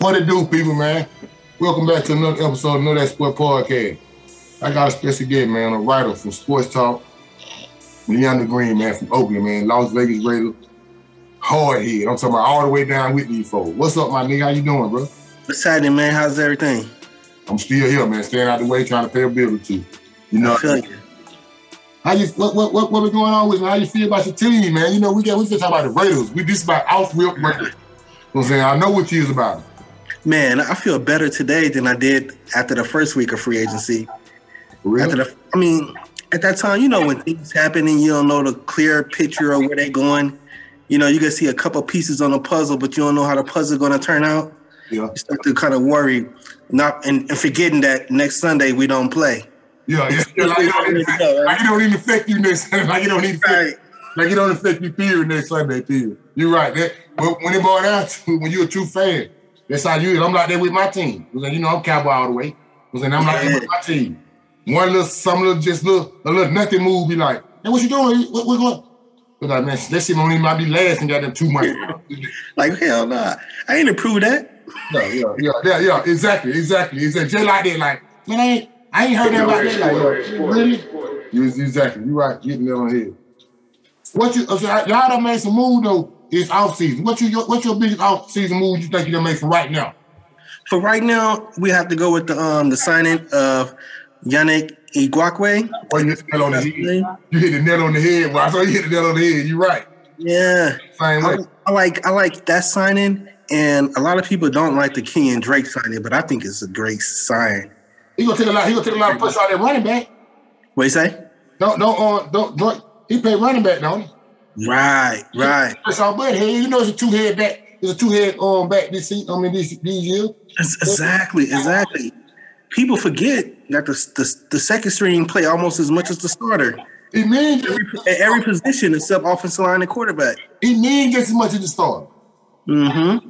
What it do, people, man? Welcome back to another episode of Know That Sport Podcast. I got a special guest, man, a writer from Sports Talk, Leander Green, man, from Oakland, man, Las Vegas Raiders. Hard head. I'm talking about all the way down with these folks. What's up, my nigga? How you doing, bro? What's happening, man? How's everything? I'm still here, man, staying out the way, trying to pay a bill or two. You know, I feel you. how you what what what what we going on with? Man? How you feel about your team, man? You know, we got we just talk about the Raiders. We this about off real Raiders. I'm saying? I know what you is about. Man, I feel better today than I did after the first week of free agency. For real? After the, I mean, at that time, you know, when things happen and you don't know the clear picture of where they're going, you know, you can see a couple pieces on a puzzle, but you don't know how the puzzle going to turn out. yeah. You start to kind of worry, not and, and forgetting that next Sunday we don't play. Yeah, yeah, yeah, like, it don't even affect, like it don't even affect you next like it don't even affect, Right. like it don't affect you period next Sunday period. You're right. That when when it boils down to when you're a true fan, that's how you. I'm like that with my team. Like, You know, I'm cowboy all the way. I'm like that Yeah. with my team. One little, some little, just little, a little nothing move. Be like, hey, what you doing? What, what going? But like, man, that shit only might be last and got them two months. Like hell, nah, I ain't approve that. Yeah, yeah, yeah, yeah, yeah, exactly, exactly. It's just like that, like, man, I ain't, I ain't heard that about that. Like, really? You exactly, you right, getting that on here. What you, oh, so y'all done made some move though, it's off season. What you, what's your biggest off season move you think you're gonna make for right now? For right now, we have to go with the um the signing of Yannick Ngakoue. Or you hit the nail on the head. You hit the nail on the head, bro. I saw you hit the nail on the head. You're right. Yeah, Same I, way. I like I like that signing, and a lot of people don't like the Kenyon Drake signing, but I think it's a great sign. He gonna take a lot, he gonna take a lot of push out that running back. What you say? Don't, don't, uh, don't, don't, he play running back, don't he? Right, right. That's all but hey, you know it's a two head back. It's a two head um back this season. I mean this these years. Exactly, exactly. People forget that the, the the second string play almost as much as the starter He means at every position except offensive line and quarterback. he means just as much as the starter. Mm-hmm.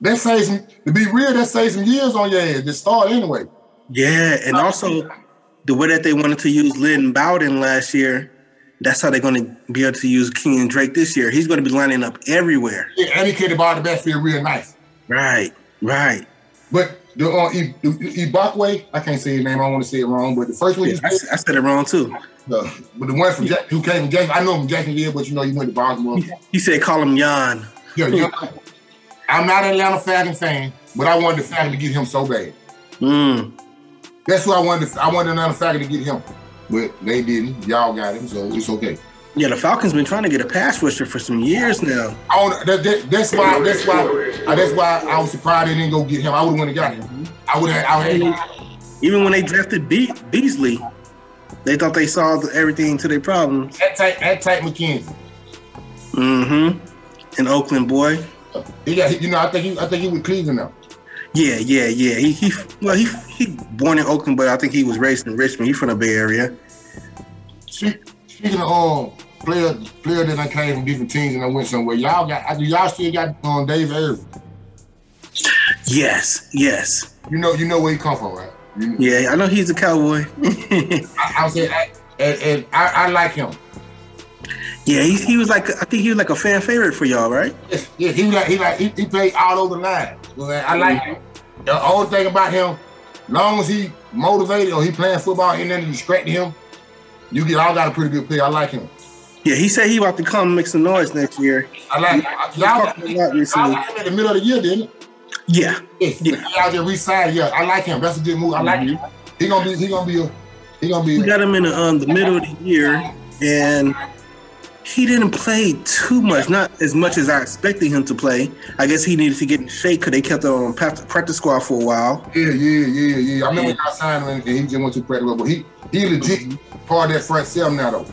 That saves some to be real, that saves some years on your ass. The start anyway. Yeah, and also the way that they wanted to use Lynn Bowden last year, that's how they're going to be able to use Kenyon Drake this year. He's going to be lining up everywhere. Yeah, and he carried the ball in backfield real nice. Right, right. But the uh, Ibakwe, I can't say his name. I want to say it wrong. But the first one, Yeah, I, said, I said it wrong too. uh, but the one from Jack, who came from I know him from Jacksonville, but you know he went to Baltimore. He said, "Call him Jan." Yeah, yeah. I'm not an Atlanta Falcon fan, but I wanted the Falcon to get him so bad. Mm. That's who I wanted. To, I wanted Atlanta Falcon to get him, but they didn't. Y'all got him, so it's okay. Yeah, the Falcons been trying to get a pass rusher for some years now. I don't, that, that, that's why. That's why. uh, that's why I was surprised they didn't go get him. I would have went and got him. I would have. I would have. Even when they drafted Be- Beasley, they thought they solved everything to their problems. That type. That type McKenzie. Mm-hmm. In Oakland, boy. He got. You know. I think he. I think he with Cleveland now. Yeah, yeah, yeah. He he well he he born in Oakland, but I think he was raised in Richmond. He from the Bay Area. Speak- Speaking of um player player that I came from different teams and I went somewhere. Y'all got. Y'all still got um Dave Irving. Yes, yes. You know. You know where he come from, right? You, Yeah, I know he's a cowboy. I, I I, and, and I, I like him. yeah, he, he was like I think he was like a fan favorite for y'all, right? Yes, yeah, he like he like he, he played all over the line. I like him. The only thing about him, long as he motivated or he playing football and then distract him, you get all got a pretty good player. I like him. Yeah, he said he about to come make some noise next year. I like y'all. got- talking a Y'all recently. him in the middle of the year, didn't? Yeah, Yes. Yeah. Y'all just re-signed. Yeah, I like him. That's a good move. I like him. He gonna be. He gonna be. A, he gonna be. we got him in the, um, the middle of the year, and he didn't play too much, not as much as I expected him to play. I guess he needed to get in shape because they kept him on practice squad for a while. Yeah, yeah, yeah, yeah. I remember when y'all signed him and he just went to practice, but he he legit part of that front cell now though.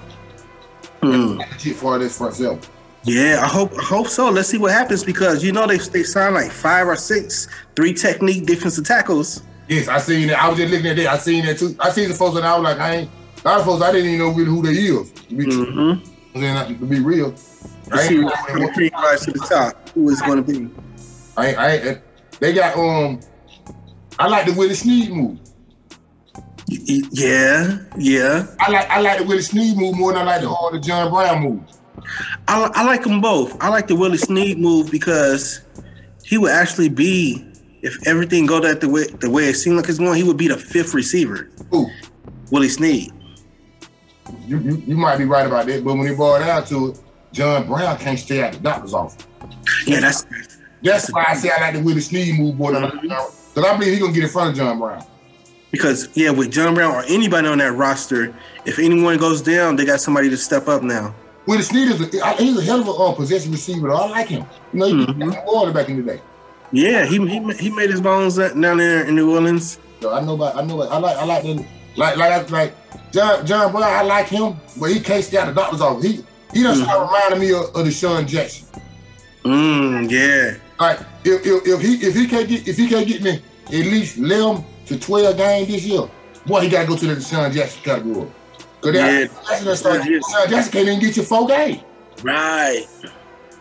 Legit part of that front cell. Yeah, I hope I hope so. Let's see what happens because you know they they signed like five or six three technique defensive tackles. Yes, I seen that. I was just looking at that. I seen that too. I seen the folks and I was like, I ain't. A lot of folks I didn't even know really who they is. To be, Mm-hmm. then, to be real, I Let's see ain't, to rise to the top. Who is going to be? I ain't, I ain't. They got um. I like the Willie Snead move. Yeah, yeah. I like I like the Willie Snead move more than I like the uh, the John Brown move. I, I like them both. I like the Willie Snead move because he would actually be if everything go that the way the way it seemed like it's going, he would be the fifth receiver. Ooh, Willie Snead. you, you, you might be right about that, but when it boiled down to it, John Brown can't stay at the doctor's office. Yeah, that's That's why I say I like the Willie Snead move more than Mhm. because I believe he's gonna get in front of John Brown. Because yeah, with John Brown or anybody on that roster, if anyone goes down, they got somebody to step up now. Willie Snead is a, he's a hell of a uh, possession receiver. I like him. You know, he Mhm. mm water back in the day. Yeah, he he, he made his bones down there in New Orleans. So I know about I know about, I like I like them like like like John John Brown. I like him, but he can't stay at the doctor's office. He he done start reminding me of, of the Sean Jackson. Mm, yeah. Like if, if, if he if he can't get if he can't get me at least eleven to twelve games this year, boy, he gotta go to the DeSean Jackson category. Cause Yeah. that, Jackson done started, Yeah. DeSean Jackson can't even get you four games. Right.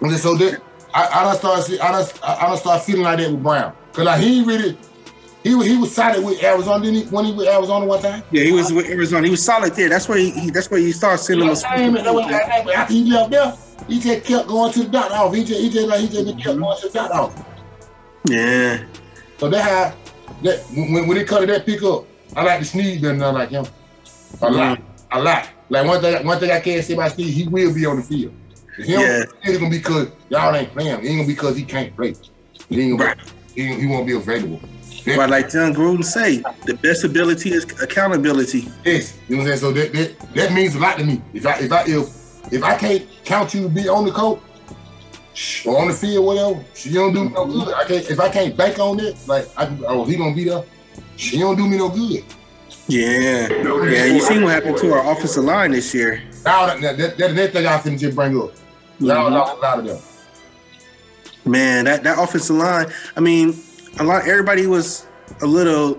And so that I, I done start see- I done, I done start feeling like that with Brown. Cause like he really he he was solid with Arizona, didn't he? When he with Arizona one time. Yeah, he was with Arizona. He was solid there. That's where he, he that's where he start seeing him. That time, that way- that way, After he left there, he just kept going to the doctor off. He just he just like he just kept going to the doctor off. Yeah. So that how that when, when it come to that pickup, I like the sneeze better than I like him. A mm. lot. A lot. Like one thing one thing I can't say about Steve, he will be on the field. Don't- Yeah. It ain't gonna be because y'all ain't playing. It ain't gonna be because he can't play. He ain't gonna Right. be, he, he won't be available. But like Jon Gruden say, the best ability is accountability. Yes, you know what I'm saying. So that, that that means a lot to me. If I if I if if I can't count you to be on the court or on the field, whatever, she don't do me no good. I can't if I can't bank on it, like I oh he gonna be there. She don't do me no good. Yeah. Yeah. You seen what happened to our offensive line this year. Now that that, that, that, that thing I finna just bring up. Y'all lost a lot of them. Man, that, that offensive line, I mean, a lot everybody was a little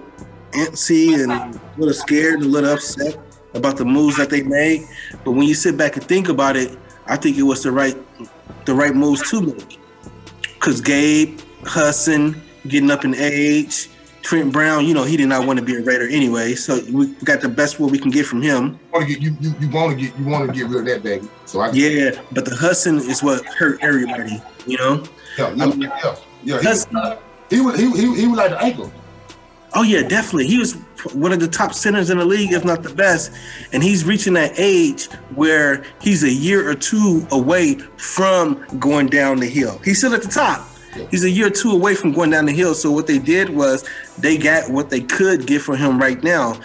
antsy and a little scared and a little upset about the moves that they made. But when you sit back and think about it, I think it was the right the right moves to make. Cause Gabe, Hudson, getting up in age, Trent Brown, you know, he did not want to be a Raider anyway. So we got the best what we can get from him. You want to get you you, you want to get you want to get rid of that baby. So I Yeah, but the Hudson is what hurt everybody, you know? yeah yeah I'm- yeah, yeah. He, Hudson- was, he was he, he, he was like the ankle. Oh yeah, definitely. He was one of the top centers in the league, if not the best. And he's reaching that age where he's a year or two away from going down the hill. He's still at the top. He's a year or two away from going down the hill. So what they did was they got what they could get for him right now.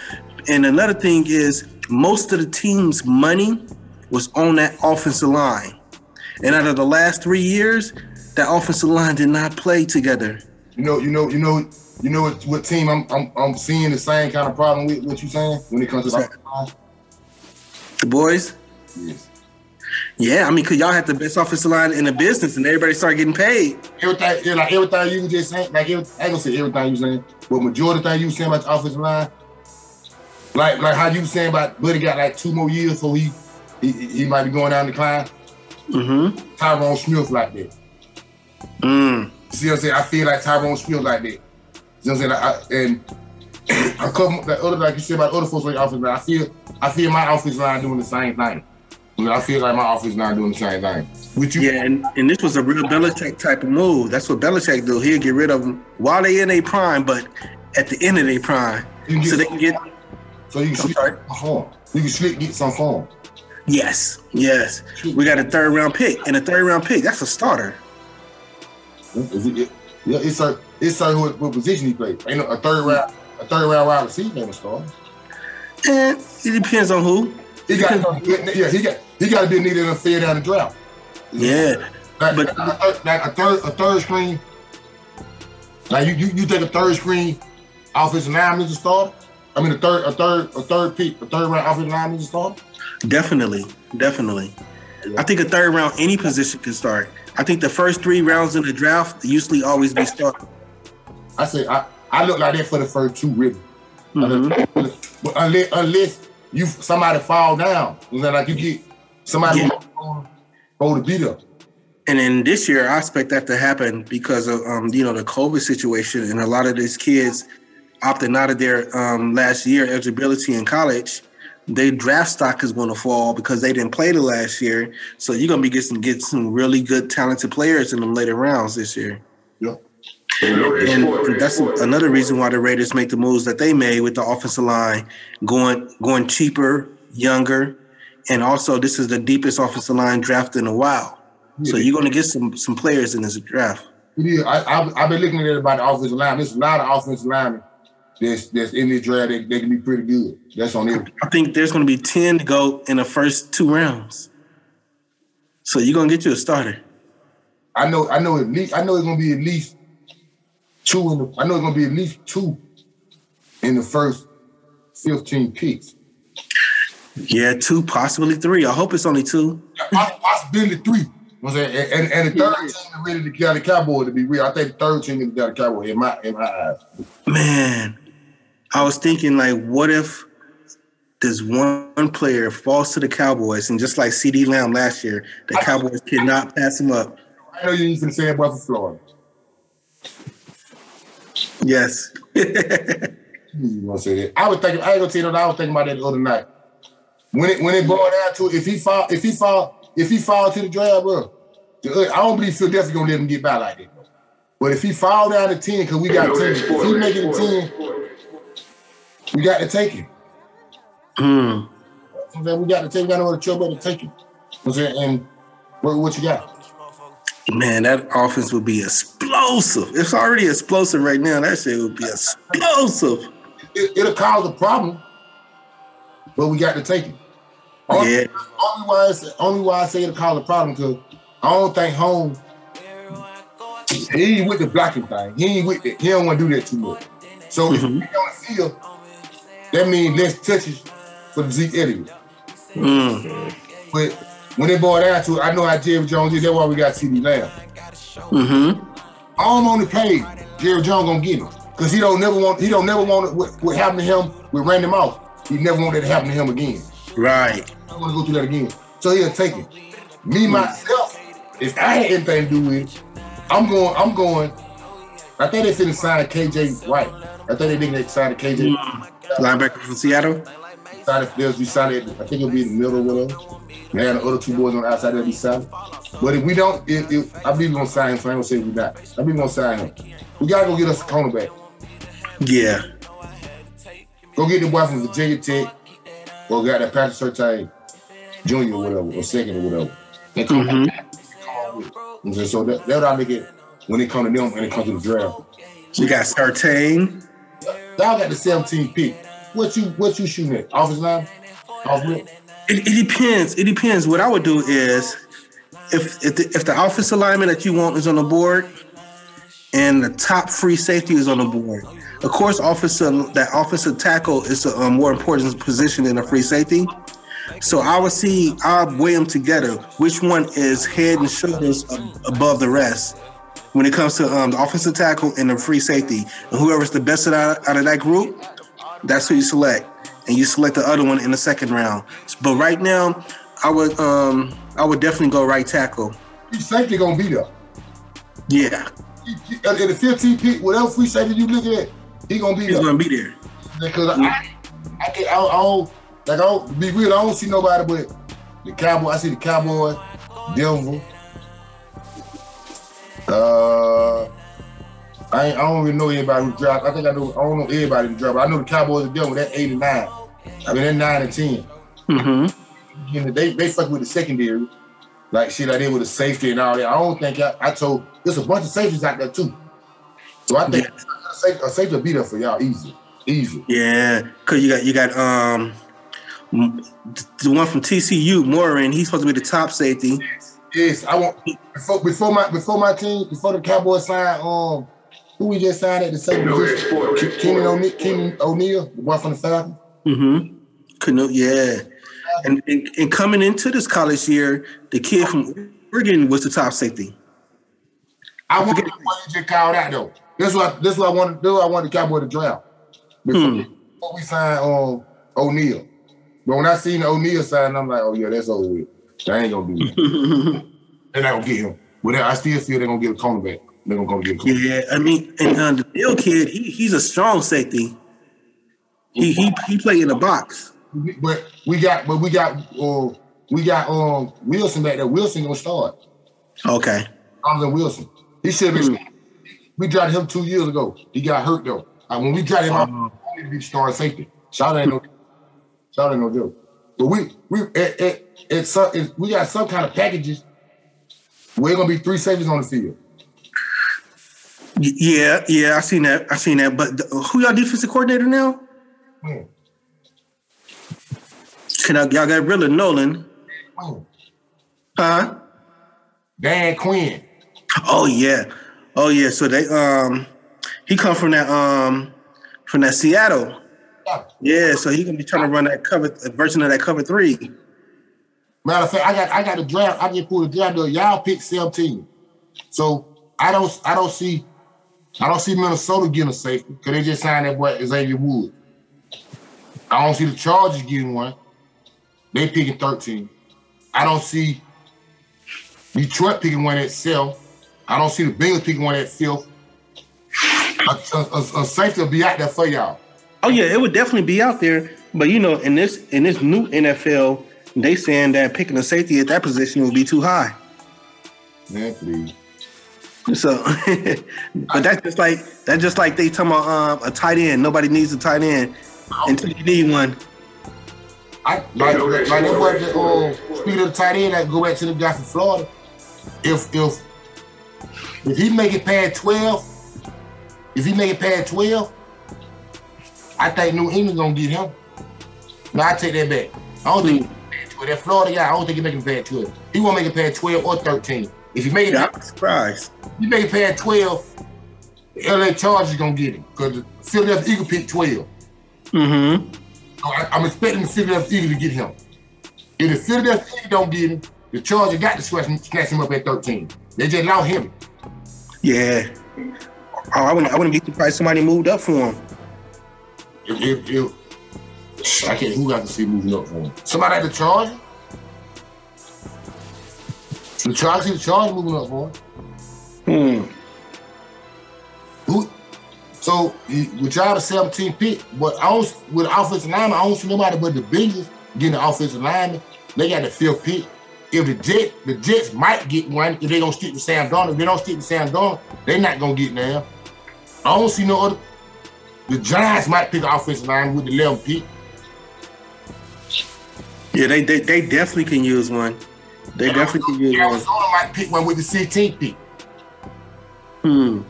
And another thing is most of the team's money was on that offensive line. And out of the last three years, that offensive line did not play together. You know, you know, you know, you know what, what team I'm, I'm I'm seeing the same kind of problem with what you saying when it comes to What's the boys, Yes. Yeah, I mean, cause y'all had the best offensive line in the business, and everybody started getting paid. Everything, yeah, like everything you just saying, like every, I ain't gonna say everything you was saying, but majority of the thing you was saying about the offensive line, like like how you saying about Buddy got like two more years, so he he, he might be going down the climb. Mm-hmm. Tyron Smith like that. Mm. See what I'm saying? I feel like Tyron Smith like that. See what I'm saying? I, and a couple like other like you said about other folks like offensive line. I feel I feel my offensive line doing the same thing. You know, I feel like my offensive line doing the same thing. With you, Yeah, and, and this was a real Belichick type of move. That's what Belichick do. He'll get rid of them while they in a prime, but at the end of their prime, you so they can get so you can slip some form. You can get some form. yes, yes. We got a third round pick, and a third round pick that's a starter. It- Yeah, it's a it's a what, what position he plays. Ain't no, a third round a third round wide receiver ain't a starter. Eh, and it depends on who. He got yeah he got he got to be needed to fair down the draft. Yeah, Like, But- like, a third, like a third a third screen. Like you, you you take a third screen offensive lineman as a starter. I mean a third a third a third pick a third round offensive lineman as a starter. definitely, definitely. I think a third round, any position can start. I think the first three rounds in the draft usually always be started. I say I, I look like that for the first two really. Mhm. But unless unless you somebody fall down, you know, like you get somebody Yeah. who hold the beat up. And then this year, I expect that to happen because of um, you know the COVID situation, and a lot of these kids opting out of their um, last year eligibility in college. Their draft stock is going to fall because they didn't play the last year. So you're going to be getting get some really good talented players in them later rounds this year. Yeah. And that's another reason why the Raiders make the moves that they made with the offensive line, going going cheaper, younger, and also this is the deepest offensive line draft in a while. So you're going to get some some players in this draft. Yeah, I, I've been looking at it about the offensive line. There's a lot of offensive linemen that's that's in this draft. They, they can be pretty good. That's on it. I think there's going to be ten to go in the first two rounds. So you're going to get you a starter. I know. I know at least. I know it's going to be at least two in the. I know it's going to be at least two in the first fifteen picks. Yeah, two, possibly three. I hope it's only two. Possibly three. You know what I'm saying? And, and, and the third team is ready to get the Cowboys to be real. I think the third team is got the Cowboys in my in my eyes. Man, I was thinking like, what if this one player falls to the Cowboys and just like CeeDee Lamb last year, the Cowboys cannot pass him up. I know you ain't finna say it, but for Florida. Yes. You gonna say that? I was thinking. I ain't gonna tell you. that I was thinking about that the other night. When it when it boiled down to if he fall, if he fall, if he fall to the draft, bro, the- I don't believe Philadelphia gonna let him get by like that. But if he fall down to ten, cause we got ten, if he make it a ten, we got to take him. Hmm. I'm saying we got to take. We got no other choice but to take him. I'm saying, and what, what you got? Man, that offense would be explosive. It's already explosive right now. That shit would be explosive. It, it'll cause a problem, but we got to take him. Only, Yeah. only why I say, only why I say it'll cause a problem because I don't think home. He ain't with the blocking thing. He ain't with it. He don't want to do that too much. So if Mhm. he on the field, that means less touches for the Zeke Elliott. Mm. But when they boil down to it, I know how Jerry Jones is. That's why we got CeeDee Lamb. Mm-hmm. I'm on the page. Jerry Jones gonna get him because he don't never want. He don't never want what, what happened to him with Randy Moss. He never want that to happen to him again. Right. I don't want to go through that again. So he'll take it. Me myself, if I had anything to do with it, I'm going. I'm going. I think they finna sign KJ Wright. I think they think they signed KJ. Linebacker from Seattle. Signed, they'll be signed. I think it'll be in the middle or whatever. And the other two boys on the outside they'll be signed. But if we don't, if, if, I believe we're gonna sign him. So I ain't gonna say we're not. I believe we're gonna sign him. We gotta go get us a cornerback. Yeah. Go get the boy from Virginia Tech, or got that Patrick Surtain Junior or whatever, or second or whatever. And come Mhm. with so- that, I make it when it come to them and it comes to the draft. We got Surtain. Y'all got the 17 pick. What you what you shooting at? Office line? Off? It, it depends. It depends. What I would do is, if if the, if the offensive lineman that you want is on the board, and the top free safety is on the board, of course, officer uh, that offensive tackle is a, a more important position than a free safety. So I would see I'll weigh them together. Which one is head and shoulders above the rest when it comes to um, the offensive tackle and the free safety, and whoever's the best out, out of that group, that's who you select, and you select the other one in the second round. But right now, I would um I would definitely go right tackle. Free safety gonna be there. Yeah, At the 15 pick, whatever free safety you look at, he gonna be he's there. gonna be there. Because I, I, can, I, don't- I don't like I don't be real. I don't see nobody but the Cowboy. I see the Cowboys, Denver. Uh, I ain't, I don't even know anybody who dropped. I think I know. I don't know everybody who dropped. I know the Cowboys and with That eight and nine. I mean, that nine and ten. Mm-hmm. You know, they they fuck with the secondary, like shit I did with the safety and all that. I don't think I, I told. There's a bunch of safeties out there too. So I think a safety, a safety will be there for y'all easy, easy. Yeah, cause you got you got um the one from TCU, Morin. He's supposed to be the top safety. Yes, I want before before my before my team before the Cowboys signed um who we just signed at the second position Keanu Neal, Keanu Neal, the one from the Falcons. Mm-hmm. Keanu, yeah. And, and and coming into this college year, the kid from Oregon was the top safety. I want the one you just called out though. This what this what I want to do. I want the Cowboy to draft before, Hmm. before we sign um O'Neal. But when I seen the O'Neal sign, I'm like, oh yeah, that's over with. I ain't gonna do that. They're not gonna get him. But I still feel they're gonna get a cornerback. They're gonna go get a cornerback. yeah, I mean, and uh, the Bill kid, he, he's a strong safety. He he he played in the box. But we got, but we got, uh, we got um Wilson back there. Wilson gonna start. Okay. Jonathan Wilson. He should have been. we drafted him two years ago. He got hurt though. Uh, when we drafted him, uh-huh. I need to be starting safety. Shout ain't no, shout ain't no joke. But we we it, it, it's, it, we got some kind of packages. We're gonna be three safeties on the field. Yeah, yeah, I seen that. I seen that. But who y'all defensive coordinator now? Hmm. Can I, y'all got of Nolan? Hmm. Huh? Dan Quinn. Oh yeah, oh yeah. So they um, he come from that um, from that Seattle. Yeah. so he gonna be trying to run that cover a version of that cover three. Matter of fact, I got I got a draft. I just pulled a draft. Y'all pick seventeen. So I don't I don't see I don't see Minnesota getting a safety because they just signed that boy Xavier Wood. I don't see the Chargers getting one. They picking 13. I don't see Detroit picking one at self. I don't see the Bengals picking one at fifth. A, a, a, safety will be out there for y'all. Oh yeah, it would definitely be out there. But you know, in this in this new NFL, they saying that picking a safety at that position would be too high. Please. So, but that's just like that's just like they talking about um, a tight end. Nobody needs a tight end until you need one. I like like that boy. Uh, speaking of the tight end, I go back to the guy from Florida. If if if he make it past twelve, if he make it past twelve, I think New England gonna get him. No, I take that back. I don't think mm. that Florida guy. I don't think he make it past twelve. He won't make it past twelve or thirteen. If he made it, yeah, I'm surprised. You make it past 12, the LA Chargers gonna get him because the Philadelphia Eagle picked 12. Mm-hmm. So I, am expecting the Philadelphia Eagle to get him. If the Philadelphia Eagle don't get him, the Chargers got to snatch him, snatch him up at 13. They just allow him. Yeah. Oh, I wouldn't. I wouldn't be surprised somebody moved up for him. If, if, if I can't. Who got to see moving up for him? Somebody at the Chargers. The Chargers, the Chargers moving up for him. Hmm. Who? So with y'all the 17 pick, but I don't with offensive lineman, I don't see nobody but the Bengals getting the offensive lineman. They got the fifth pick. If the Jets, the Jets might get one if they don't stick with Sam Darnold. If they don't stick with Sam Darnold, they're not gonna get there. I don't see no other. The Giants might pick the offensive line with the 11 pick. Yeah, they, they they definitely can use one. They definitely can use Arizona one. Arizona might pick one with the 16th pick. Hmm.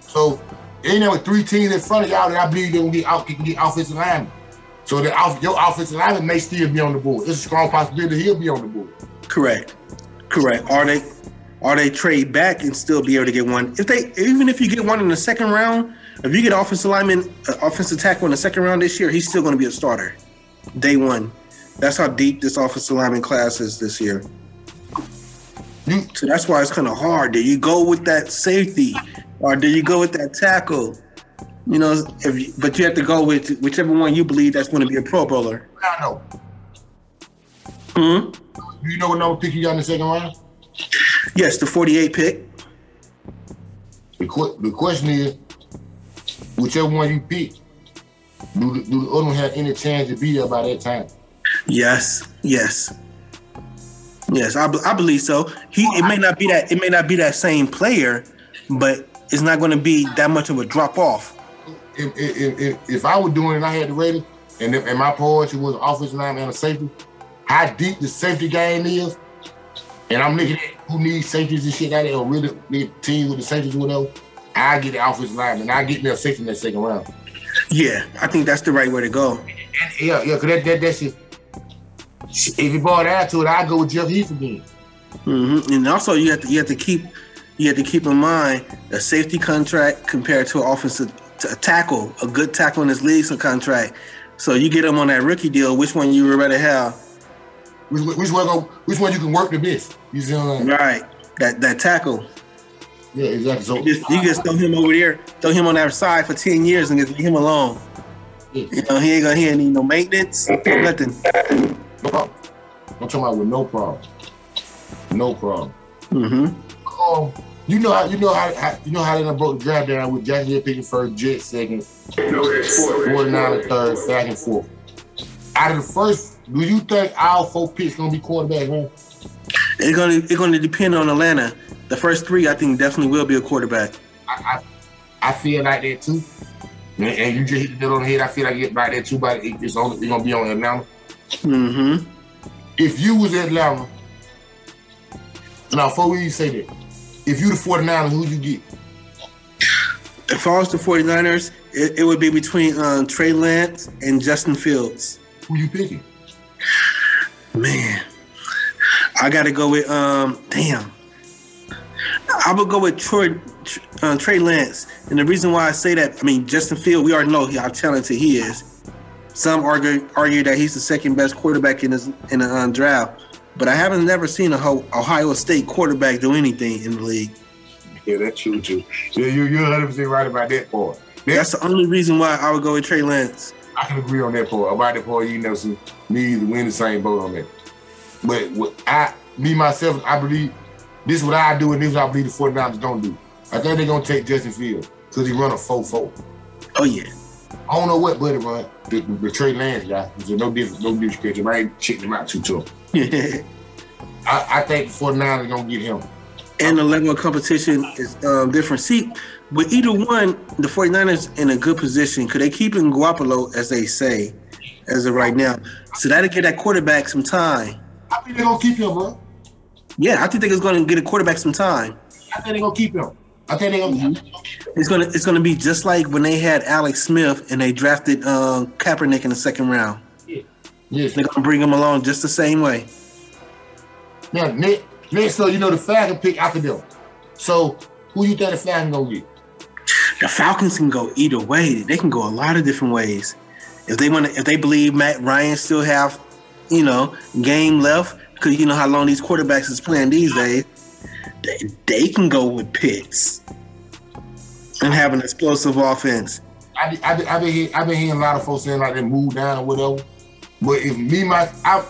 So ain't there with three teams in front of y'all that I believe they will get out can get offensive linemen. So that off, your offensive lineman may still be on the board. It's a strong possibility he'll be on the board. Correct. Correct. Are they are they trade back and still be able to get one? If they even if you get one in the second round, if you get offensive lineman, uh, offensive tackle in the second round this year, he's still going to be a starter, day one. That's how deep this offensive lineman class is this year. So that's why it's kind of hard. Do you go with that safety, or do you go with that tackle? You know, if you, but you have to go with whichever one you believe that's going to be a Pro Bowler. I know. Hmm. Do you know what number pick you got in the second round? Yes, the forty-eight pick. The, qu- the question is, whichever one you pick, do the, do the other one have any chance to be there by that time? Yes. Yes. Yes, I, I believe so. He it may not be that it may not be that same player, but it's not going to be that much of a drop off. If, if, if, if I were doing it, and I had the rating, and if, and my priority was offensive line and a safety, how deep the safety game is, and I'm looking at who needs safeties and shit that, or really the team with the safeties or whatever, I get the offensive line and I get me a safety in that second round. Yeah, I think that's the right way to go. And, yeah, yeah, because that, that, that's it if you bought down to it, I go with Jeff Heath again. Mm-hmm. And also, you have to you have to keep you have to keep in mind a safety contract compared to an offensive a tackle, a good tackle in this league contract. So you get them on that rookie deal. Which one you would rather have? Which, which one? Which one you can work the best? You see what I'm Right. That that tackle. Yeah, exactly. So you just, you just throw him over there, throw him on that side for ten years, and just leave him alone. Yeah. You know he ain't gonna he ain't need no maintenance, nothing. No problem. I'm talking about with no problem. No problem. Mm-hmm. Um, you know how you know how, how you know how they done broke the draft down with Jacksonville picking first, Jet second, 49 third, second, fourth. Out of the first, do you think all four picks gonna be quarterback, man? It's gonna it's gonna depend on Atlanta. The first three, I think, definitely will be a quarterback. I, I feel like that too. And, and you just hit the nail on the head. I feel like it right there too, but it, it's only it's gonna be on Atlanta. Mm-hmm. If you was Atlanta, now before we say that, if you the 49ers, who you get? If I was the 49ers, it, it would be between um, Trey Lance and Justin Fields. Who you picking? Man, I got to go with um. Damn, I would go with Troy, uh, Trey Lance, and the reason why I say that, I mean Justin Field, we already know how talented he is. Some argue argue that he's the second best quarterback in his in the um, draft, but I haven't never seen a Ohio State quarterback do anything in the league. Yeah, that's true too. Yeah, you you're 100 percent right about that part. That's the only reason why I would go with Trey Lance. I can agree on that part. About that part, you know, so me either win the same boat on that. But I, me myself, I believe this is what I do, and this is what I believe the 49ers don't do. I think they're gonna take Justin Field because he run a 4-4. Oh yeah. I don't know what buddy run. The, the, the Trey Lance guy. There's no difference, no disrespect. I ain't checking him out too tough. I, I think the 49ers are gonna get him. And the level of competition is um, different. See, with either one, the 49ers in a good position. Could they keep in Garoppolo, as they say, as of right now? So that'll give that quarterback some time. I think they're gonna keep him, bro. Yeah, I think they're gonna get a quarterback some time. I think they're gonna keep him. I think they're gonna. Mm-hmm. It's gonna it's gonna be just like when they had Alex Smith and they drafted um, Kaepernick in the second round. Yeah. Yes. They're gonna bring him along just the same way. Now, Nick, Nick, so you know the Falcons pick after them. So who you think the Falcons gonna get? The Falcons can go either way. They can go a lot of different ways. If they want to, if they believe Matt Ryan still have, you know, game left, because you know how long these quarterbacks is playing these days, they, they can go with Pitts and have an explosive offense. I I I been I've been hearing a lot of folks saying like they move down or whatever. But if me my I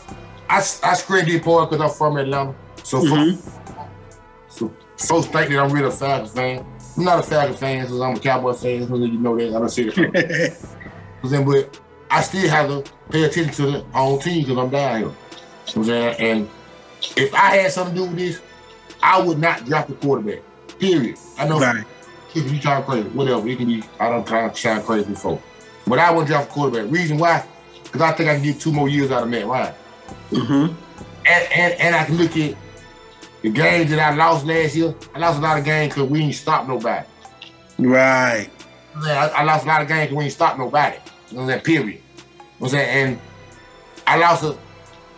I, I screen the part because I'm from Atlanta. So, mm-hmm. folks, so folks think that I'm really a Falcons fan. I'm not a Falcons fan because I'm a Cowboy fan. You know that. I don't see it. but I still have to pay attention to the own team because I'm down here. You know and if I had something to do with this, I would not draft the quarterback. Period. I know right. if you try crazy, whatever. It can be, I don't try to sound crazy before. But I would draft a quarterback. Reason why? Because I think I can get two more years out of Matt Ryan. Mm-hmm. And, and, and I can look at the games that I lost last year. I lost a lot of games because we ain't stopped nobody. Right. I, I lost a lot of games because we ain't stopped nobody. You know that period. You know what I'm saying? And I lost a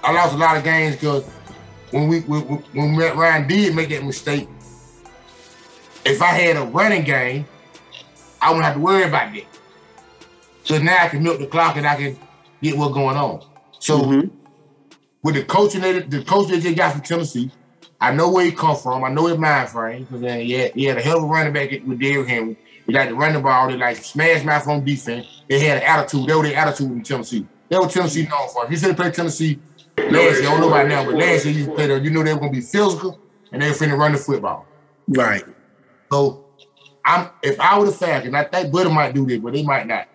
I lost a lot of games because when we when, when Matt Ryan did make that mistake, if I had a running game, I wouldn't have to worry about that. So now I can milk the clock and I can get what's going on. So mm-hmm with the coaching that the coach that they got from Tennessee, I know where he come from. I know his mind frame because then yeah, he had a hell of a running back with Derrick Henry. They got to run the ball. They like smash mouth on defense. They had an attitude. They were the attitude in Tennessee. They were Tennessee known for. If you said played Tennessee last year, I don't know about now, but last year you played them, you know they were gonna be physical and they were finna run the football. Right. So I'm if I were the Falcons, I think Butter might do this, but they might not.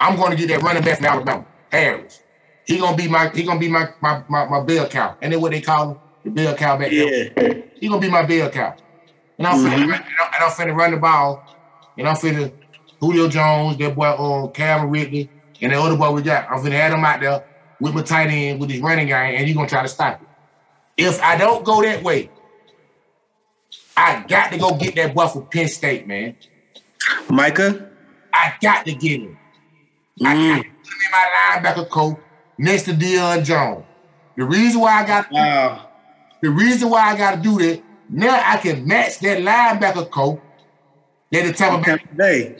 I'm gonna get that running back from Alabama, Harris. He gonna be my he gonna be my my my, my bell cow. And then what they call him? The bell cow back yeah. there. He gonna be my bell cow. And I'm mm-hmm. finna and I'm finna run the ball. And I'm finna Julio Jones, that boy uh Calvin Ridley, and the other boy we got. I'm finna have him out there with my tight end with his running game, and you're gonna try to stop it. If I don't go that way, I got to go get that boy for Penn State, man. Micah? I got to get him. Mm. I got to get him in my linebacker coach next to Deion Jones. The reason why I got wow. the reason why I got to do that now I can match that linebacker coach that the Tampa Bay today.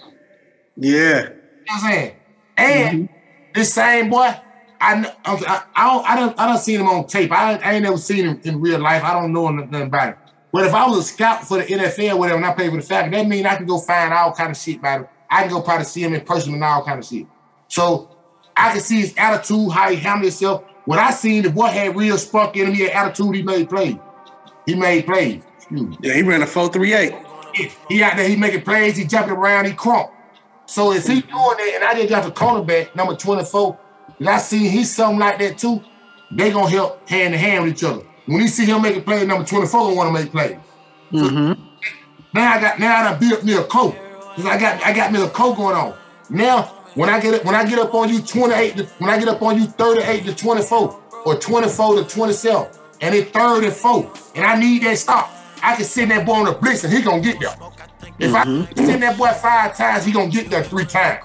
Yeah, you know what I'm saying. And mm-hmm. this same boy, I I, I, I don't I don't I don't seen him on tape. I, I ain't never seen him in real life. I don't know nothing about him. But if I was a scout for the NFL, or whatever, and I played for the Falcons, that means I can go find all kind of shit about him. I can go probably see him in person and all kind of shit. So I can see his attitude, how he handled himself. What I seen the boy had real spunk in him, he had attitude, he made plays. He made plays. Yeah, he ran a 438. He, he out there, he making plays, he jumping around, he crump. So if he mm. doing that, and I just got the cornerback, number 24, and I see he's something like that too, they gonna help hand in hand with each other. When you see him making plays, number 24 gonna want to make plays. Mm-hmm. now I got now I done built me a coat. Cause I got I got me a coat going on. Now when I get when I get up on you 28 to, when I get up on you 38 to 24 or 24 to 27 and it's third and four and I need that stop, I can send that boy on a blitz and he gonna get there. If mm-hmm. I send that boy five times, he gonna get there three times.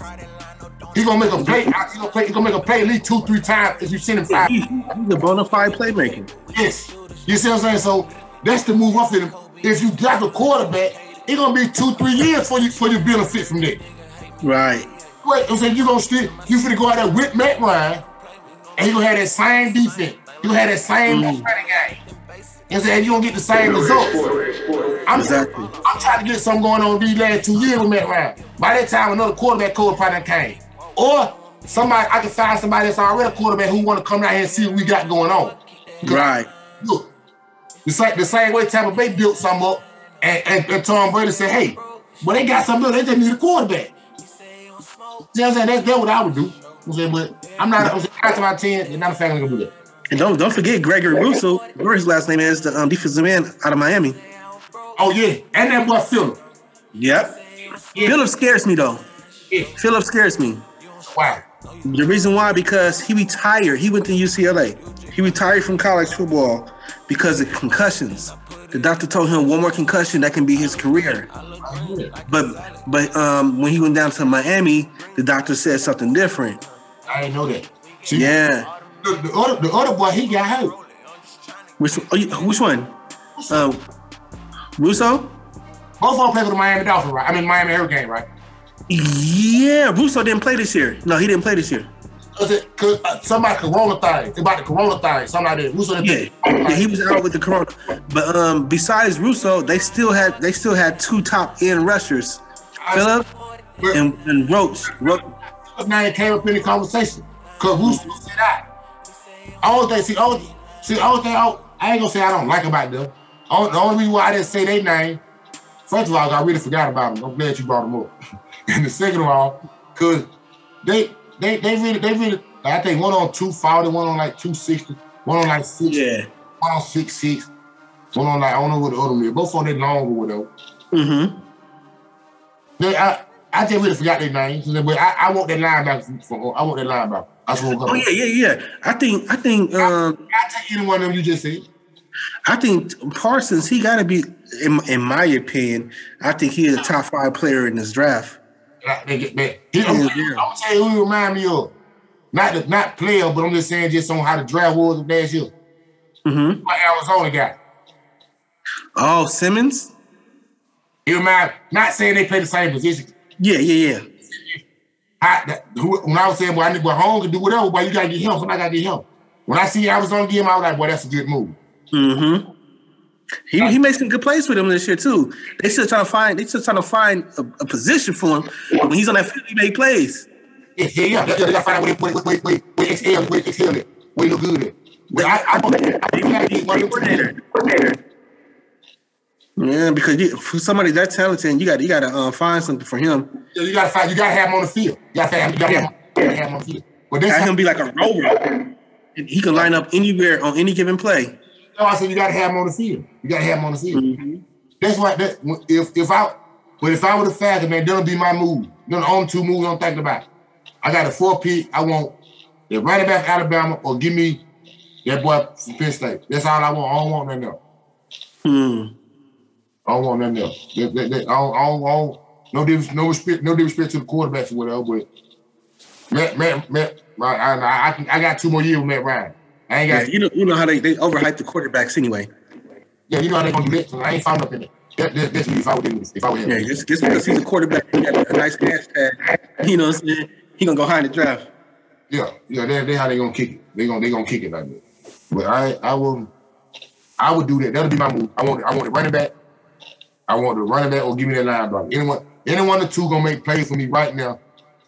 He gonna make a play. He gonna play. He gonna make a play at least two, three times if you send him five. He's a bona fide playmaker. Yes, you see what I'm saying. So that's the move up in him. If you draft a quarterback, it's gonna be two, three years for you for you benefit from that. Right. Wait, I'm saying you gonna still you finna go out there with Matt Ryan, and you gonna have that same defense. You gonna have that same mm. game. And saying you gonna get the same results. I'm, exactly. I'm trying to get something going on these last two years with Matt Ryan. By that time, another quarterback coach probably came. Or somebody I can find somebody that's already a quarterback who want to come out here and see what we got going on. Right. Look, it's like the same way Tampa Bay built some up, and, and, and Tom Brady said, "Hey, well they got something. They just need a quarterback." You know what I'm saying? That's, that's what I would do. I'm saying, but I'm not. I'm saying, to my and not a family gonna do that. And don't don't forget Gregory Rousseau. Where his last name is the um, defensive man out of Miami. Oh yeah, and that boy Philip. Yep. Yeah. Philip scares me though. Yeah. Philip scares me. Why? The reason why because he retired. He went to UCLA. He retired from college football because of concussions. The doctor told him one more concussion that can be his career. But but um, when he went down to Miami, the doctor said something different. I didn't know that. See, yeah. The, the, other, the other boy, he got hurt. Which which one? Um, Rousseau. Both of them play for the Miami Dolphins, right? I mean Miami Hurricane, right? Yeah, Rousseau didn't play this year. No, he didn't play this year. Cause it, cause somebody corona thing about the corona thing, like that. Rousseau yeah, yeah, he was out with the corona. But um, besides Rousseau, they still had they still had two top end rushers, Philip and, and Roach. Roach. Now it came up in the conversation because Rousseau said that. All they see, all see, all thing I, I ain't gonna say I don't like about them. All, the only reason why I didn't say their name, first of all, I really forgot about them. I'm glad you brought them up. and the second of all, cause they they they really they really I think one on 240, one on like two sixty, one on like six, yeah. one on six six, one on like I don't know what the other one is. Both on that long whatever. Mm-hmm. They, I I just really forgot their names, but I, I want that linebacker for I want that linebacker. That's what oh yeah, yeah, yeah. I think I think um, I, I take any one of them you just said. I think Parsons, he got to be, in, in my opinion, I think he's a top five player in this draft. They get that. He, I'm, I'm gonna tell you who you remind me of. Not the, not player, but I'm just saying just on how the draft was last year. Mm-hmm. My Arizona guy. Oh, Simmons. You remind Not saying they play the same position. Yeah, yeah, yeah. I, that, when I was saying, well, I need to go home and do whatever, but you gotta get him. Somebody gotta get him. When I see Arizona get him, I was like, boy, that's a good move. Mm-hmm. He he made some good plays with him this year too. They still trying to find they still trying to find a, a position for him when he's on that field. He made plays. Yeah, yeah, yeah. They gotta find out where where where where where exhale where exhale it where he look good at. But I I, I, I, yeah, because you, for somebody that talented, you got you got to uh, find something for him. Yeah, you got to find. You got to have him on the field. You got to have, you gotta have, have him on the field. But got him be like a rover. He can line up anywhere on any given play. No, I said you got to have him on the field. You got to have him on the field. Mm-hmm. That's why. That, if if I, but if I were the Falcons, man, that'll be my move. Then the only two moves I'm thinking about. I got a four pick. I want the running back Alabama or give me that boy from Penn State. That's all I want. I don't want nothing else. Hmm. I don't want nothing else. They, they, they, I, don't, I, don't, I don't, no no respect, no disrespect to the quarterbacks or whatever. But Matt, Matt, Matt, I, I, I, I got two more years with Matt Ryan. I ain't got. Yeah, you know, you know how they, they overhype the quarterbacks anyway. Yeah, you know how they gonna do. So I ain't found up in it. That, that, that's me if I were him. If I him. Yeah, just, just because he's a quarterback, he got a nice hashtag. You know what I'm saying? He gonna go high in the draft. Yeah, yeah, they they how they gonna kick it. They gonna they gonna kick it like that. But I I will I would do that. That'll be my move. I want I want it running back. I want the running back or give me that linebacker. Anyone anyone of the two gonna make plays for me right now,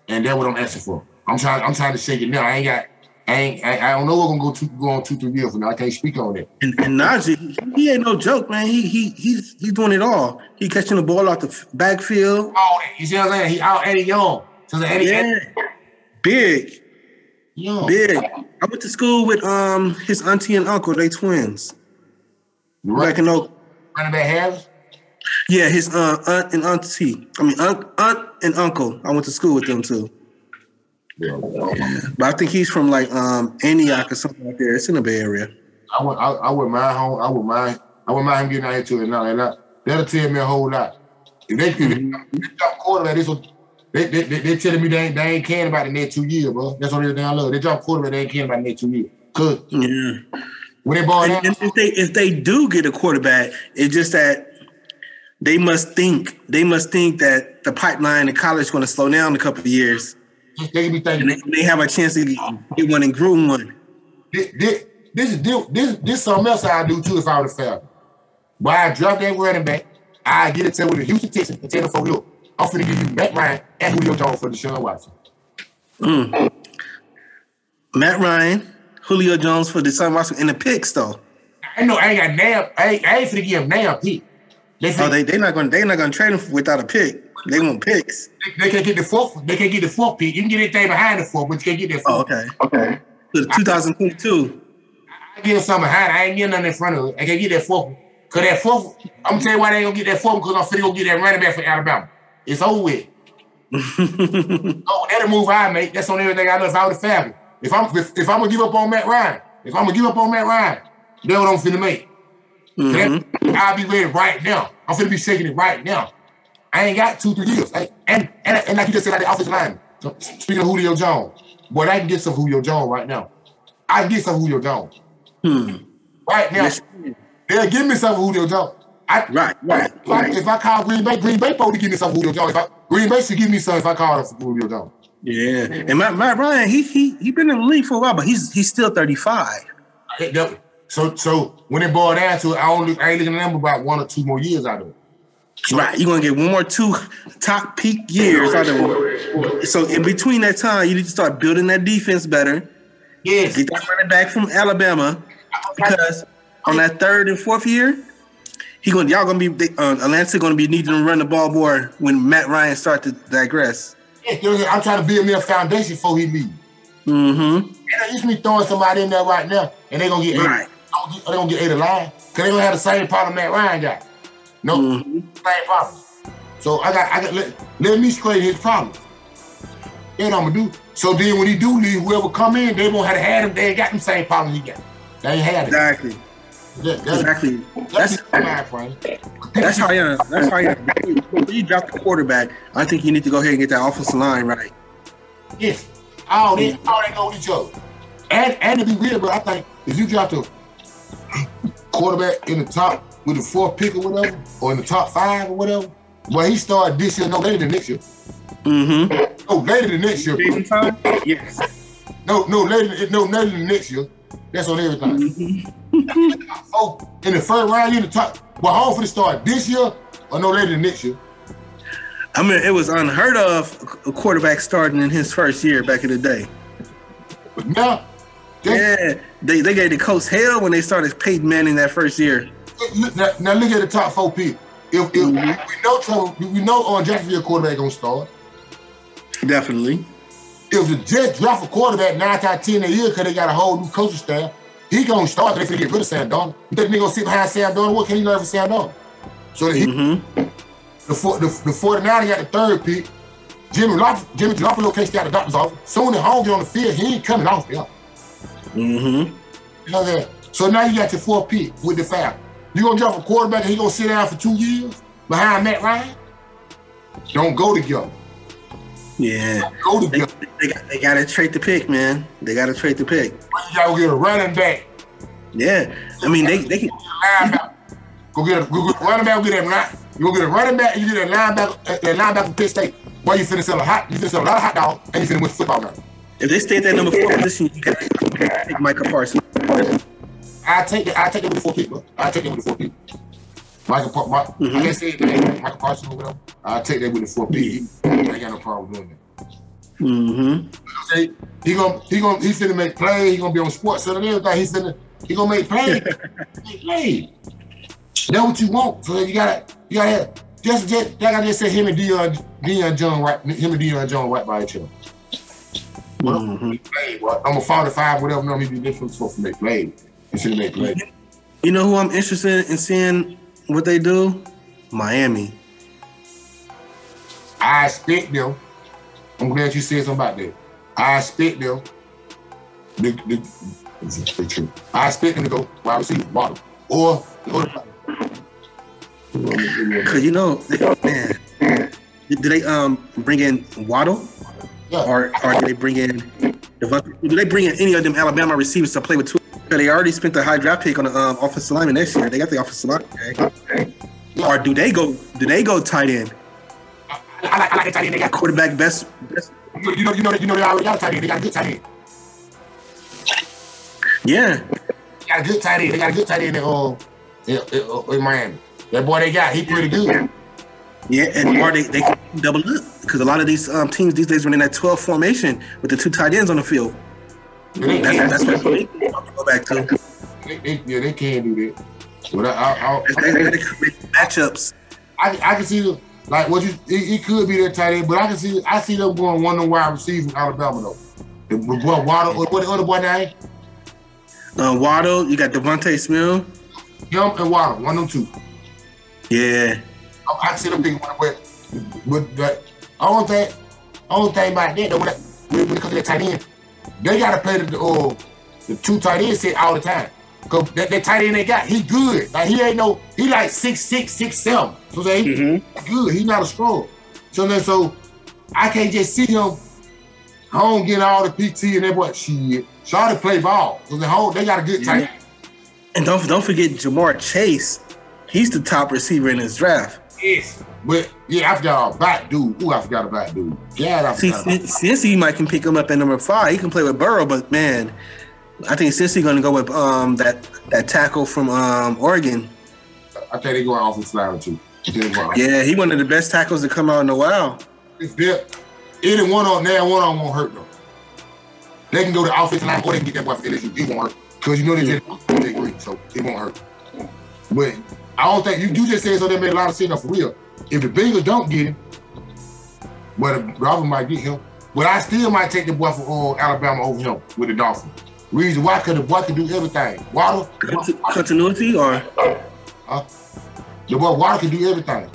and that's what I'm asking for. I'm trying I'm trying to shake it now. I ain't got I ain't, I, I don't know we're gonna go two, go on two, three years from now. I can't speak on it. And, and Najee, he, ain't no joke, man. He he he's he's doing it all. He catching the ball out the backfield. Oh, you see what I'm saying? He out Eddie Young. So Eddie, yeah. Eddie. big, Young. big. I went to school with um his auntie and uncle. They twins. You right. Back in Oak. Running back Harris. Yeah, his uh, aunt and auntie. I mean, aunt, aunt and uncle. I went to school with them too. Yeah. But I think he's from like um Antioch or something like there. It's in the Bay Area. I would, I, I would mind home. I would mind. I would mind him getting out here to it now. And that, that'll tell me a whole lot. If they could mm-hmm. quarterback, this they, they, they, they telling me they ain't, they ain't caring about the next two years, bro. That's what thing I love. They jump quarterback, they ain't caring about the next two years. Cause yeah. when they ball and if they if they do get a quarterback, it's just that they must think they must think that the pipeline in college is going to slow down in a couple of years. They can be thinking and they, they have a chance to get one and groom one. This, this, this is this this something else I do too if I was a Falcon. Why I drop that running back, I get it to with the Houston Texans and tell them for look, I'm finna give you Matt Ryan and Julio Jones for Deshaun Watson. Mm. Matt Ryan, Julio Jones for Deshaun Watson in the picks though. I know I ain't got damn I ain't, I ain't finna give him damn pick. They oh, they they not gonna they not gonna trade him without a pick. They want picks. They, they can't get the fourth. They can't get the fourth pick. You can get anything behind the fourth, but you can't get that. Fourth. Oh, okay. Okay. 2022. I get something behind. I ain't getting nothing in front of it. I can't get that fourth. Cause that fourth, I'm gonna tell you why they ain't gonna get that fourth because I'm finna go get that running back for Alabama. It's over with. oh, that'll move I make. That's on everything I know. If I was a family, if I'm if, if I'm gonna give up on Matt Ryan, if I'm gonna give up on Matt Ryan, that's what I'm finna make. Mm-hmm. I'll be ready right now. I'm finna be shaking it right now. I ain't got two, three years. and, and, and like you just said, like the offensive line. So speaking of Julio Jones, boy, I can get some Julio Jones right now. I can get some Julio Jones. Hmm. Right now. Yes. They'll give me some Julio Jones. I, right, right, if, I, if I call Green Bay, Green Bay to give me some Julio Jones. If I, Green Bay should give me some if I call him Julio Jones. Yeah, and Matt, Matt Ryan, he he he been in the league for a while, but he's he's still thirty five. So so when it boiled down to it, I only I ain't looking at them about one or two more years out of it. Right, you're gonna get one more two top peak years out of it. So in between that time, you need to start building that defense better. Yes, get that running back from Alabama because on that third and fourth year, he going y'all gonna be uh, Atlanta gonna be needing to run the ball more when Matt Ryan start to digress. I'm trying to build me a foundation before he leave. Mm-hmm. And I used to throwing somebody in there right now, and they're gonna get right. eight. They're gonna get eight alive because they're gonna have the same problem Matt Ryan got. No, mm-hmm. same problem. So I got, I got let, let me straighten his problems. That's what I'm gonna do. So then when he do leave, whoever come in, they won't have had him. They ain't got the same problem he got. They ain't had it. Exactly. That, that's, exactly. That's, that's, that's how you. That's how you. When you drop the quarterback, I think you need to go ahead and get that offensive line right. Yes, I all they all they know with each other. And and to be real, but I think if you drop the quarterback in the top with the fourth pick or whatever, or in the top five or whatever, well, he started this year, no later than next year. Mm-hmm. No later than next year. Yes. No, no later, no later than next year. That's on everything. Mm-hmm. oh, in the first round, in the top. Well, hopefully start this year or no later than next year. I mean, it was unheard of a quarterback starting in his first year back in the day. But now, they, yeah, they, they gave the coach hell when they started Peyton Manning that first year. Now, now look at the top four people. If, if mm-hmm. we know trouble, we know on Jacksonville quarterback gonna start. Definitely if the Jets draft a quarterback nine times ten a year because they got a whole new coaching staff, he gonna start. They finna get rid of Sam Darnold. You think they gonna sit behind Sam Darnold? What can he learn from Sam Darnold? So he, mm-hmm. the, the the 49 got the third pick. Jimmy Loff, Jimmy Garoppolo can't stay at the doctor's office. Soon as home get on the field, he ain't coming off there. Mm-hmm. You know that. So now you got your four pick with the foul. You gonna drop a quarterback and he gonna sit down for two years behind Matt Ryan? Don't go together. Yeah. They, they, got, they got to trade the pick, man. They got to trade the pick. You got to get a running back. Yeah. I mean, they, they can. Go get a, go get a running back, go get that you go get a running back, you get a linebacker, uh, a linebacker from Pitt State. Boy, you finna sell a hot, you finna sell a lot of hot dog, and you finna win football now. If they stay at that number four position, you can take Micah Parsons. I take it. I take it with the four people. I take it with the four people. Michael, my, mm-hmm. I can say it, Michael Parsons or whatever. I take that with the four P. I got no problem doing that. Mm-hmm. Say he gonna he gonna he finna make play. He gonna be on sports center and everything. He finna he gonna make play. make play. That's what you want. So you gotta you gotta have, just just like I just said. Him and Deion Deion Jones right. Him and Deion Jones right by each other. Mm-hmm. Play, I'm a 45, whatever. No, he be different for make play. He should make play. You know who I'm interested in seeing what they do? Miami. I expect them. I'm glad you said something about that. I expect them. The, the, I expect them to go wide receiver, bottom, or, or Cause you know, man, did they um bring in Waddle, yeah. or or did they bring in? Do they bring in any of them Alabama receivers to play with? Two? They already spent the high draft pick on the um, offensive lineman next year. They got the offensive line. Okay? Or do they go? Do they go tight end? I, I, like, I like the tight end. They got quarterback best. best. You know, you know, you know, they already got a tight end. They got a good tight end. Yeah. They got a good tight end. They got a good tight end in, uh, in, in, in Miami. That boy they got, he pretty good. Yeah, and or they, they can double up because a lot of these um, teams these days run in that 12 formation with the two tight ends on the field. That's, that's, that's what they go back to. They, they, yeah, they can do that. But I, I, I, they, they, they matchups. I, I can see the like what you it, it, could be that tight end, but I can see I see them going one on wide receiver from Alabama though. The boy Waddle, what the other boy name? Uh, Waddle, you got DeVonta Smith. Him and Waddle, one of them two. Yeah. I, I see them thinking but but the only thing only thing about that though when, when it comes to that tight end, they gotta play the uh, the two tight end set all the time. Cause that, that tight end they got, he good. Like he ain't no, he like six six six seven. So say he mm-hmm. good. He not a scroll. So then so I can't just see him home getting all the PT and that boy shit. Try to play ball. So the whole they got a good tight. End. And don't don't forget Ja'Marr Chase he's the top receiver in his draft. Yes. But yeah, I forgot about dude. Ooh, I forgot about dude. Yeah, I forgot. See, since he might can pick him up at number five, he can play with Burrow. But man, I think since he's gonna go with um that that tackle from um Oregon. I think they going offensive line too. Yeah, he one of the best tackles to come out in a while. It's there. Either one on there, one on won't hurt them. They can go to offensive line or they can get that boy for LSU. It won't hurt because you know they just they agree, so it won't hurt. But I don't think you, you just said so that made a lot of sense for real. If the Bengals don't get him, well, the Dolphins might get him. But I still might take the boy from uh, Alabama over him with the Dolphins. Reason why? Because the boy can do everything. Waddle. Continuity or? Huh? The boy Waddle can do everything.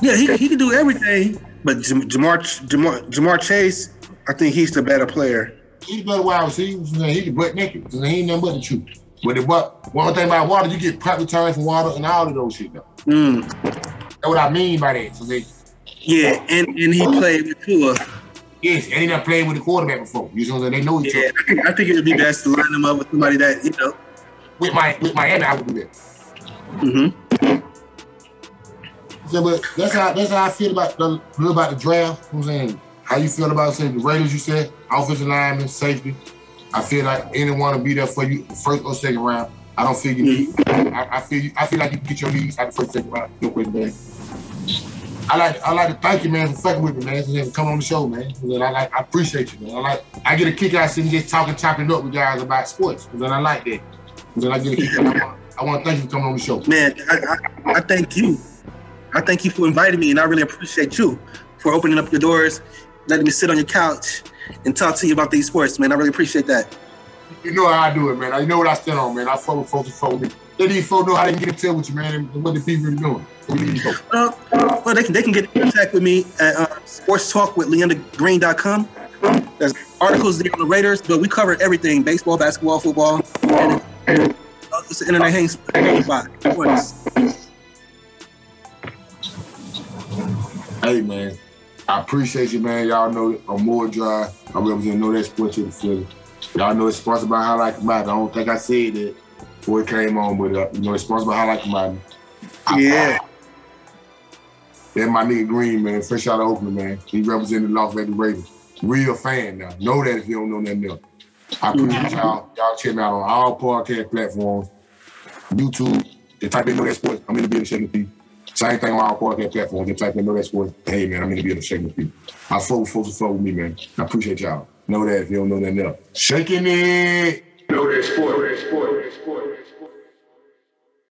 Yeah, he, he can do everything. But Ja'Marr, Ja'Marr, Ja'Marr Chase, I think he's the better player. He's better wide receiver. He's butt naked. He ain't nothing but the truth. But the what one thing about Waddle, you get punt returns from Waddle and all of those shit though. Mm. That's what I mean by that. So they, yeah, and, and he played with Tua. Yes, and he done played with the quarterback before. You know, they know each yeah, other. I think, I think it would be best to line them up with somebody that, you know. With my with Miami, I would do that. Mm-hmm. So, but that's how that's how I feel about the about the draft. I'm saying how you feel about say the Raiders. You said offensive lineman, safety. I feel like anyone will be there for you first or second round. I don't feel you need. Mm-hmm. I, I feel you, I feel like you can get your needs at the first second round. No question, man. I like I like to thank you, man, for fucking with me, man. For coming on the show, man. I like I appreciate you, man. I like I get a kick out sitting just talking, chopping up with guys about sports. Then I like that. Then I get a kick out. I want, I want to thank you for coming on the show. Man, I, I, I thank you. I thank you for inviting me, and I really appreciate you for opening up your doors, letting me sit on your couch and talk to you about these sports, man. I really appreciate that. You know how I do it, man. I know what I stand on, man. I fuck with folks who fuck with me. They need folks know how they can get in touch with you, man, and what the people are doing. Uh, well, they can they can get in contact with me at uh, Sports Talk with. There's articles there on the Raiders, but we cover everything: baseball, basketball, football. And, uh, it's the internet hangs spot. Hey man, I appreciate you, man. Y'all know I'm more dry. I represent know that sports to the Philly. Y'all know it's sponsored by High Like Commodity. I don't think I said it before it came on, but uh, you know it's sponsored by High Like Commodity. Yeah. Then my nigga Green, man, fresh out of Oakland, man. He represented the Las Vegas Raiders. Real fan now. Know that if you don't know nothing else. I appreciate mm-hmm. y'all. Y'all check me out on all podcast platforms, YouTube. They type in know that sports. I'm in the building shaking the same thing on our podcast platform. Just type in know that sports. Hey man, I'm in the building shaking the people. I fuck with folks who fuck with me, man. I appreciate y'all. Know that if you don't know nothing else. Shaking it. Know that sport. Know that sport.